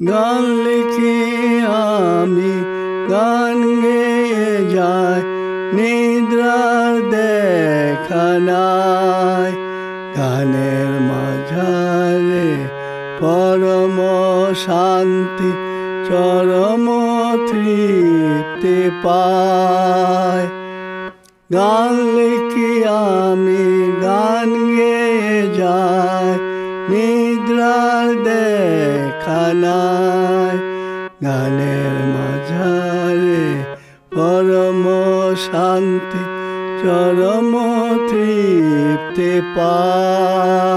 গান লিখি আমি, গান গেয়ে যাই নিদ্রার দেখা নাই। গানের মাঝারে পরম শান্তি, চরম তৃপ্তি পায়। গান লিখি আমি, গান গেয়ে যাই নিদ্রার দেখা নাই গানের মাঝারে পরম শান্তি চরম তৃপ্তি পায়।